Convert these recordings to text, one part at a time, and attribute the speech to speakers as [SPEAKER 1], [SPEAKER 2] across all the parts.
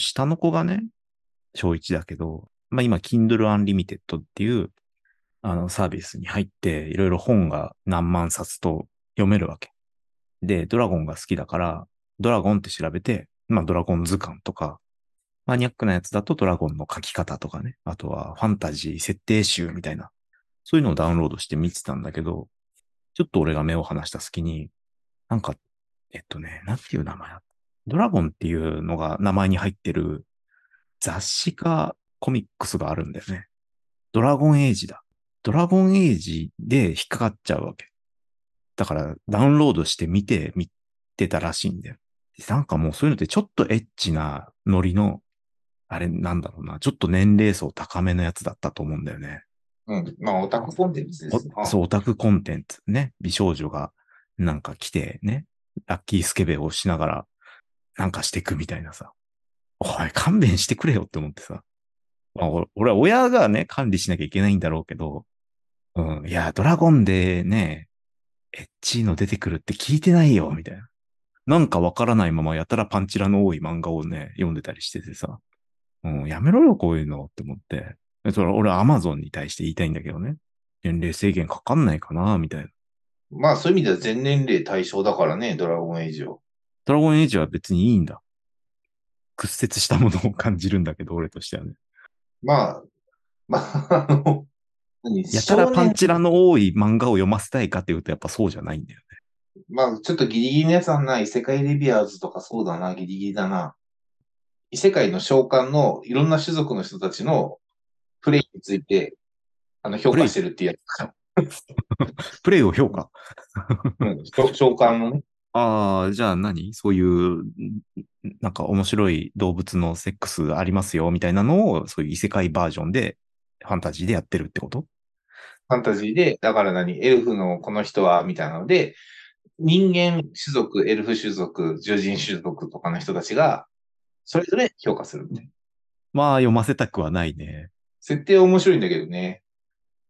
[SPEAKER 1] 下の子がね、小1だけど、まあ今、Kindle Unlimited っていう、あの、サービスに入って、いろいろ本が何万冊と読めるわけ。で、ドラゴンが好きだから、ドラゴンって調べて、まあ、ドラゴン図鑑とか、マニアックなやつだとドラゴンの書き方とかね、あとはファンタジー設定集みたいな、そういうのをダウンロードして見てたんだけど、ちょっと俺が目を離した隙に、なんか、えっとね、なんていう名前だドラゴンっていうのが名前に入ってる雑誌かコミックスがあるんだよね。ドラゴンエイジだ。ドラゴンエイジで引っかかっちゃうわけ。だからダウンロードして見て、見てたらしいんだよ。なんかもうそういうのってちょっとエッチなノリの、あれなんだろうな、ちょっと年齢層高めのやつだったと思うんだよね。
[SPEAKER 2] うん。まあ、オタクコンテンツです
[SPEAKER 1] そう、オタクコンテンツね。美少女がなんか来てね、ラッキースケベをしながらなんかしていくみたいなさ。おい、勘弁してくれよって思ってさ。まあ、俺は親がね、管理しなきゃいけないんだろうけど、うん、いや、ドラゴンでね、エッチーの出てくるって聞いてないよ、みたいな。なんかわからないままやたらパンチラの多い漫画をね、読んでたりしててさ。うん、やめろよ、こういうのって思って。それ俺はアマゾンに対して言いたいんだけどね。年齢制限かかんないかな、みたいな。
[SPEAKER 2] まあ、そういう意味では全年齢対象だからね、ドラゴンエイジを。
[SPEAKER 1] ドラゴンエイジは別にいいんだ。屈折したものを感じるんだけど、俺としてはね。
[SPEAKER 2] まあ、まあ、あの、何
[SPEAKER 1] やたらパンチラの多い漫画を読ませたいかっていうと、やっぱそうじゃないんだよね。
[SPEAKER 2] まあ、ちょっとギリギリのやつはない。異世界レビアーズとかそうだな、ギリギリだな。異世界の召喚のいろんな種族の人たちのプレイについて、あの、評価してるっていうやつ。
[SPEAKER 1] プレイを評価？
[SPEAKER 2] うん、召召喚のね。
[SPEAKER 1] ああ、じゃあ何？そういう、んなんか面白い動物のセックスありますよ、みたいなのを、そういう異世界バージョンで、ファンタジーでやってるってこと？
[SPEAKER 2] ファンタジーで、だから何、エルフのこの人は、みたいなので、人間種族、エルフ種族、獣人種族とかの人たちが、それぞれ評価するみたいな。
[SPEAKER 1] まあ、読ませたくはないね。
[SPEAKER 2] 設定は面白いんだけどね。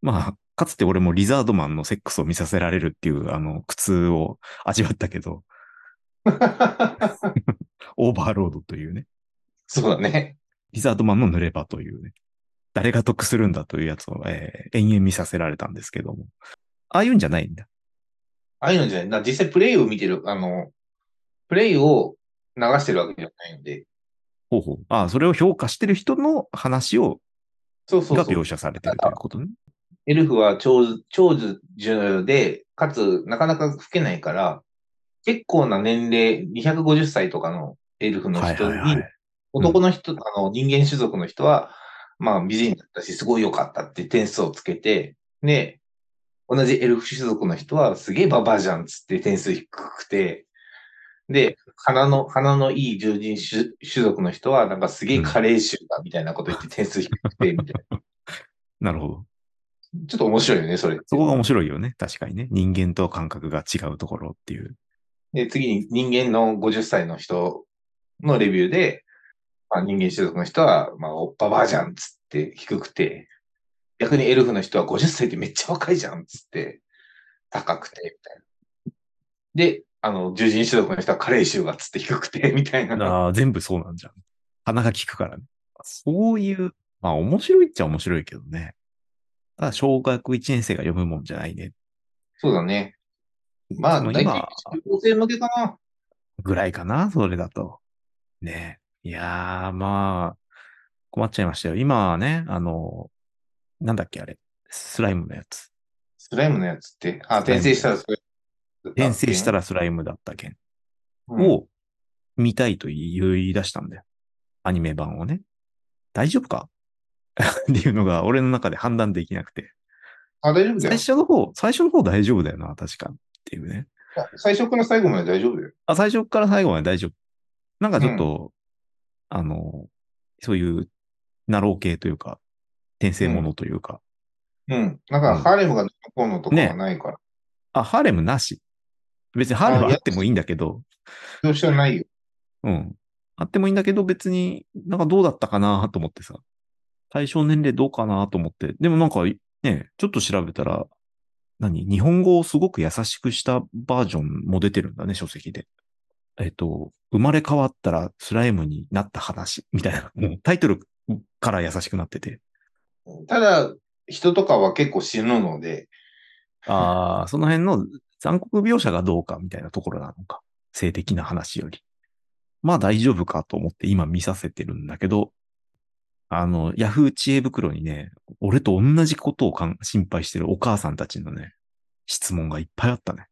[SPEAKER 1] まあ、かつて俺もリザードマンのセックスを見させられるっていう、あの、苦痛を味わったけど、オーバーロードというね。
[SPEAKER 2] そうだね。
[SPEAKER 1] リザードマンの濡れ場というね。誰が得するんだというやつを、えー延々見させられたんですけども。ああいうんじゃないんだ。
[SPEAKER 2] ああいうのじゃない。だ実際プレイを見てる、あの、プレイを流してるわけじゃないので、
[SPEAKER 1] ほうほう。ああ、それを評価してる人の話を、が
[SPEAKER 2] そうそうそう。
[SPEAKER 1] 描写されてるということね。
[SPEAKER 2] エルフは長寿、長寿で、かつ、なかなか老けないから、結構な年齢、250歳とかのエルフの
[SPEAKER 1] はい
[SPEAKER 2] 人に、
[SPEAKER 1] はいはい。
[SPEAKER 2] 男の人、あの、人間種族の人は、まあ、美人だったし、すごい良かったって点数をつけて、で、同じエルフ種族の人は、すげえババアじゃんっつって点数低くて、で、鼻の、鼻のいい獣人種種族の人は、なんかすげえ加齢臭だみたいなこと言って点数低くて、みたいな。
[SPEAKER 1] なるほど。
[SPEAKER 2] ちょっと面白いよね、それ。
[SPEAKER 1] そこが面白いよね。確かにね。人間と感覚が違うところっていう。
[SPEAKER 2] で、次に人間の50歳の人のレビューで、まあ、人間種族の人は、まあ、おババアじゃんっつって低くて、逆にエルフの人は50歳ってめっちゃ若いじゃんっつって高くて、みたいな。で、あの、獣人種族の人は加齢臭がっつって低くて、みたいな。
[SPEAKER 1] ああ、全部そうなんじゃん。鼻が効くからね。そういう、まあ面白いっちゃ面白いけどね。ただ小学1年生が読むもんじゃないね。
[SPEAKER 2] そうだね。まあ、
[SPEAKER 1] 今、
[SPEAKER 2] 中高生向けかな。
[SPEAKER 1] ぐらいかな、それだと。ねいやー、まあ、困っちゃいましたよ。今はね、あの、なんだっけ、あれ。スライムのやつ。
[SPEAKER 2] スライムのやつって。あ、転生したらそれ。
[SPEAKER 1] 転生したらスライムだった件
[SPEAKER 2] うん
[SPEAKER 1] を見たいと言い出したんだよ。アニメ版をね。大丈夫か？っていうのが俺の中で判断できなくて。
[SPEAKER 2] あ、大丈夫だ
[SPEAKER 1] 最
[SPEAKER 2] よ。
[SPEAKER 1] 初の方、最初の方大丈夫だよな、確か。っていうね。
[SPEAKER 2] 最初から最後まで大丈夫だよ。
[SPEAKER 1] あ、最初から最後まで大丈夫。なんかちょっと、あの、そういう、ナロー系というか、転生ものというか、
[SPEAKER 2] うん。なんか、
[SPEAKER 1] うん
[SPEAKER 2] ハーレムがどこうのとか
[SPEAKER 1] ね
[SPEAKER 2] はないから。
[SPEAKER 1] あ、ハーレムなし。別にハーレムあってもいいんだけど、
[SPEAKER 2] どうしようないよ。
[SPEAKER 1] うん。あってもいいんだけど、別になんかどうだったかなと思ってさ。対象年齢どうかなと思って。でもなんかね、ちょっと調べたら、何？日本語をすごく優しくしたバージョンも出てるんだね、書籍で。えっと、生まれ変わったらスライムになった話みたいな、もうタイトルから優しくなってて。
[SPEAKER 2] ただ、人とかは結構死ぬので、
[SPEAKER 1] ああ、その辺の残酷描写がどうかみたいなところなのか。性的な話より。まあ大丈夫かと思って今見させてるんだけど、あの、ヤフー知恵袋にね、俺と同じことをかん心配してるお母さんたちのね、質問がいっぱいあったね。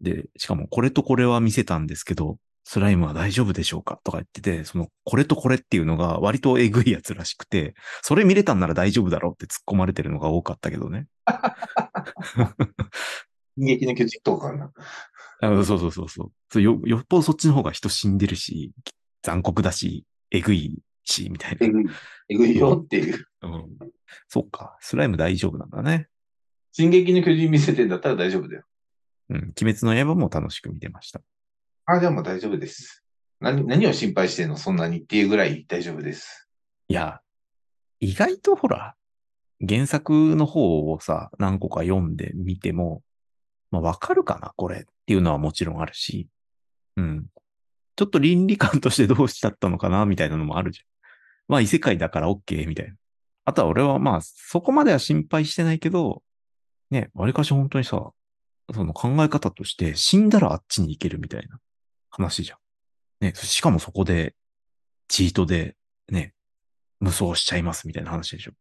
[SPEAKER 1] で、しかもこれとこれは見せたんですけど、スライムは大丈夫でしょうか？とか言ってて、その、これとこれっていうのが割とえぐいやつらしくて、それ見れたんなら大丈夫だろうって突っ込まれてるのが多かったけどね。
[SPEAKER 2] 進撃の巨人とかな。
[SPEAKER 1] あそうそうそうそうそうよ。よっぽどそっちの方が人死んでるし、残酷だし、えぐいし、みたいな。
[SPEAKER 2] えぐい、えぐいよっていう。
[SPEAKER 1] うん。そっか。スライム大丈夫なんだね。
[SPEAKER 2] 進撃の巨人見せてんだったら大丈夫だよ。
[SPEAKER 1] うん。鬼滅の刃も楽しく見てました。
[SPEAKER 2] あ、じゃあもう大丈夫です。何、何を心配してんの？そんなにっていうぐらい大丈夫です。
[SPEAKER 1] いや、意外とほら、原作の方をさ、何個か読んでみても、まあわかるかなこれっていうのはもちろんあるし、うん。ちょっと倫理観としてどうしちゃったのかなみたいなのもあるじゃん。まあ異世界だから OK みたいな。あとは俺はまあそこまでは心配してないけど、ね、わりかし本当にさ、その考え方として死んだらあっちに行けるみたいな話じゃん。ね、しかもそこで、チートで、ね、無双しちゃいますみたいな話でしょ。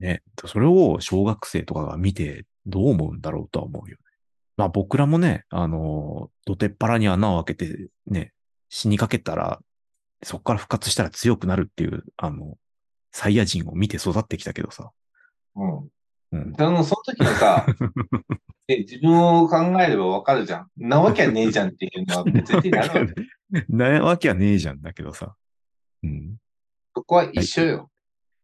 [SPEAKER 1] ね。それを小学生とかが見てどう思うんだろうとは思うよね。まあ僕らもね、あの、土手っ腹に穴を開けてね、死にかけたら、そこから復活したら強くなるっていう、あの、サイヤ人を見て育ってきたけどさ。
[SPEAKER 2] うん。
[SPEAKER 1] うん。
[SPEAKER 2] あの、その時のさ、ね自分を考えればわかるじゃん。なわけはねえじゃんっていうのは絶対なるわけ。
[SPEAKER 1] なわけはねえじゃんだけどさ。うん。
[SPEAKER 2] そこは一緒よ。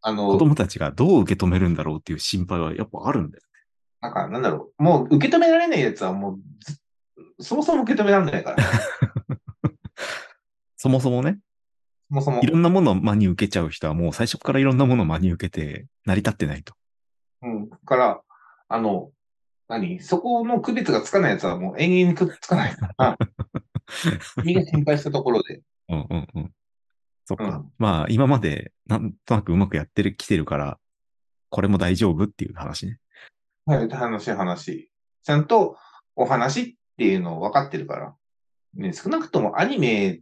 [SPEAKER 2] あ
[SPEAKER 1] 子
[SPEAKER 2] の、
[SPEAKER 1] 供たちがどう受け止めるんだろうっていう心配はやっぱあるんだよ。
[SPEAKER 2] なんか、なんだろう。もう受け止められないやつはもうず、そもそも受け止められないから。
[SPEAKER 1] そもそもね、
[SPEAKER 2] そもそも
[SPEAKER 1] い。ろんなものを真に受けちゃう人はもう最初からいろんなものを真に受けて成り立ってないと。
[SPEAKER 2] うん。だから、あの、何？そこの区別がつかないやつはもう永遠にくっつかないから、君が心配したところで。
[SPEAKER 1] うんうんうん。そっか。
[SPEAKER 2] うん
[SPEAKER 1] まあ今までなんとなくうまくやってる、来てるから、これも大丈夫っていう話ね。
[SPEAKER 2] はい、話、話。ちゃんとお話っていうのを分かってるから。ね、少なくともアニメ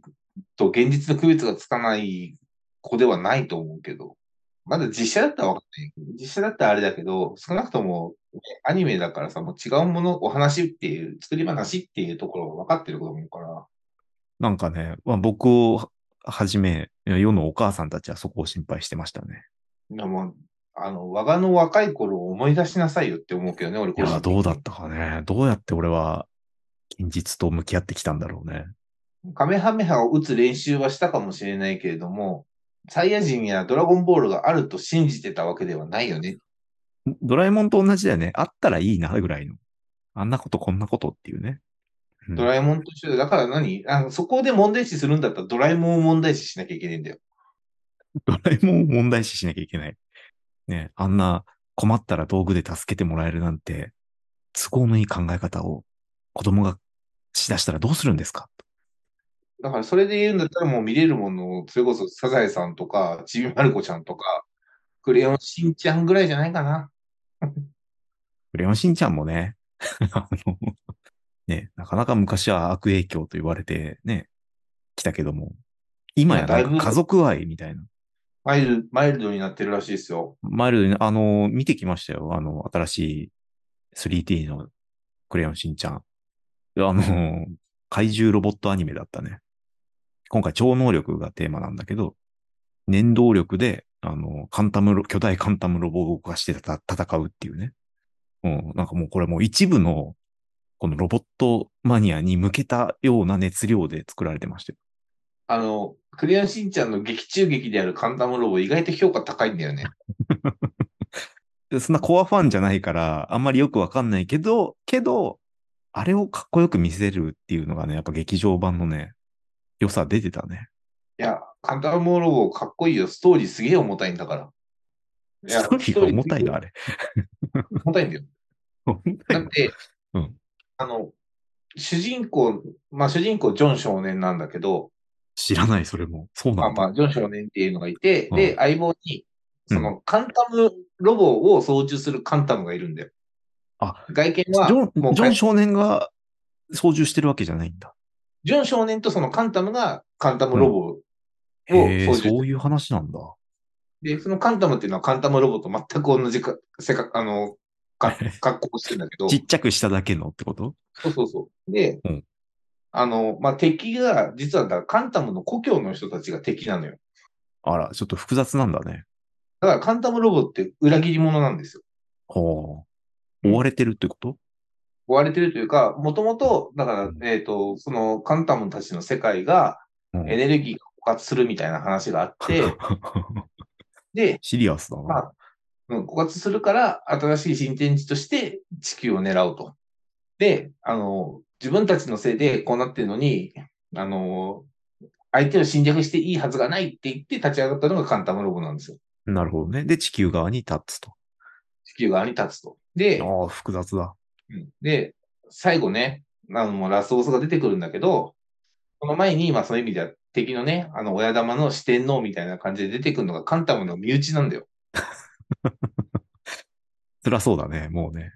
[SPEAKER 2] と現実の区別がつかない子ではないと思うけど、まだ実写だったら分かんない。実写だったらあれだけど、少なくとも、ねアニメだからさ、もう違うもの、お話っていう、作り話っていうところが分かってる子だもんから。
[SPEAKER 1] なんかね、まあ、僕をはじめ、世のお母さんたちはそこを心配してましたね。
[SPEAKER 2] でも、あの、我がの若い頃を思い出しなさいよって思うけどね、俺
[SPEAKER 1] いや、どうだったかね。どうやって俺は現実と向き合ってきたんだろうね。
[SPEAKER 2] カメハメハを打つ練習はしたかもしれないけれども、サイヤ人やドラゴンボールがあると信じてたわけではないよね。
[SPEAKER 1] ドラえもんと同じだよね。あったらいいなぐらいの。あんなことこんなことっていうね。うん
[SPEAKER 2] ドラえもんと一緒で、だから何？あのそこで問題視するんだったらドラえもんを問題視しなきゃいけないんだよ。
[SPEAKER 1] ドラえもんを問題視しなきゃいけない。ね、あんな困ったら道具で助けてもらえるなんて、都合のいい考え方を子供がしだしたらどうするんですか？
[SPEAKER 2] だからそれで言うんだったらもう見れるもの、それこそサザエさんとか、ちびまる子ちゃんとか、クレヨンしんちゃんぐらいじゃないかな。
[SPEAKER 1] クレヨンしんちゃんもね、あの、ね、なかなか昔は悪影響と言われてね、来たけども、今やなんか家族愛みたいな。
[SPEAKER 2] マイル、マイルドになってるらしいですよ。
[SPEAKER 1] マイルドに、あの、見てきましたよ。あの、新しい 3D のクレヨンしんちゃん。あの、怪獣ロボットアニメだったね。今回超能力がテーマなんだけど、念動力で、あの、カンタムロ、巨大カンタムロボを動かしてた戦うっていうね。うん、なんかもうこれもう一部の、このロボットマニアに向けたような熱量で作られてましたよ。
[SPEAKER 2] あの、クレヨンしんちゃんの劇中劇であるカンタムロボ、意外と評価高いんだよね。
[SPEAKER 1] でそんなコアファンじゃないから、あんまりよくわかんないけど、けど、あれをかっこよく見せるっていうのがね、やっぱ劇場版のね、良さ出てたね。
[SPEAKER 2] いや、カンタムロボかっこいいよ。ストーリーすげえ重たいんだから。いや
[SPEAKER 1] ストーリーが重たいの、あれ。
[SPEAKER 2] 重たいんだよ。だって、
[SPEAKER 1] うん
[SPEAKER 2] あの、主人公、まあ主人公ジョン少年なんだけど、
[SPEAKER 1] 知らない、それも。そうなんだ。
[SPEAKER 2] まあまあ、ジョン少年っていうのがいて、
[SPEAKER 1] うん
[SPEAKER 2] で、相棒に、その、カンタムロボを操縦するカンタムがいるんだよ。
[SPEAKER 1] あ、
[SPEAKER 2] 外見は、
[SPEAKER 1] ジョン、ジョン少年が操縦してるわけじゃないんだ。
[SPEAKER 2] ジョン少年とそのカンタムがカンタムロボを
[SPEAKER 1] へえ、
[SPEAKER 2] 操縦して
[SPEAKER 1] そういう話なんだ。
[SPEAKER 2] で、そのカンタムっていうのはカンタムロボと全く同じか、せか、あの、か 格好をしてるんだけど、
[SPEAKER 1] ちっちゃくしただけのってこと？
[SPEAKER 2] そうそうそう。で、
[SPEAKER 1] うん
[SPEAKER 2] あの、まあ、敵が、実はだ、カンタムの故郷の人たちが敵なのよ。
[SPEAKER 1] あら、ちょっと複雑なんだね。
[SPEAKER 2] だからカンタムロボって裏切り者なんですよ。
[SPEAKER 1] ほう。追われてるってこと？
[SPEAKER 2] 追われてるというか、もともと、だから
[SPEAKER 1] うん、
[SPEAKER 2] えっ、と、そのカンタムたちの世界が
[SPEAKER 1] うん
[SPEAKER 2] エネルギーが枯渇するみたいな話があって、で、
[SPEAKER 1] シリアスだな。
[SPEAKER 2] まあうん枯渇するから、新しい新天地として地球を狙うと。で、あの、自分たちのせいでこうなってるのに、あの、相手を侵略していいはずがないって言って立ち上がったのがカンタムロボなんですよ。
[SPEAKER 1] なるほどね。で、地球側に立つと。
[SPEAKER 2] 地球側に立つと。で、
[SPEAKER 1] ああ、複雑だ。
[SPEAKER 2] うんで、最後ね、あの、もうラスボスが出てくるんだけど、その前に、まあそういう意味では敵のね、あの、親玉の四天王みたいな感じで出てくるのがカンタムの身内なんだよ。
[SPEAKER 1] 辛そうだね、もうね。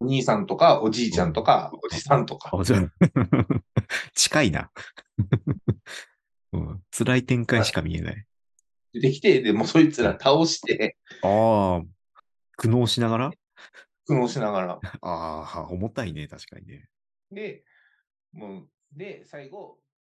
[SPEAKER 2] お兄さんとか、おじいちゃんとか、おじさんとか。
[SPEAKER 1] 近いな。うん、辛い展開しか見えない。
[SPEAKER 2] 出てきて、でもうそいつら倒して、
[SPEAKER 1] ああ、苦悩しながら？
[SPEAKER 2] 苦悩しながら。
[SPEAKER 1] ああ、重たいね、確かにね。
[SPEAKER 2] で、もう、で、最後、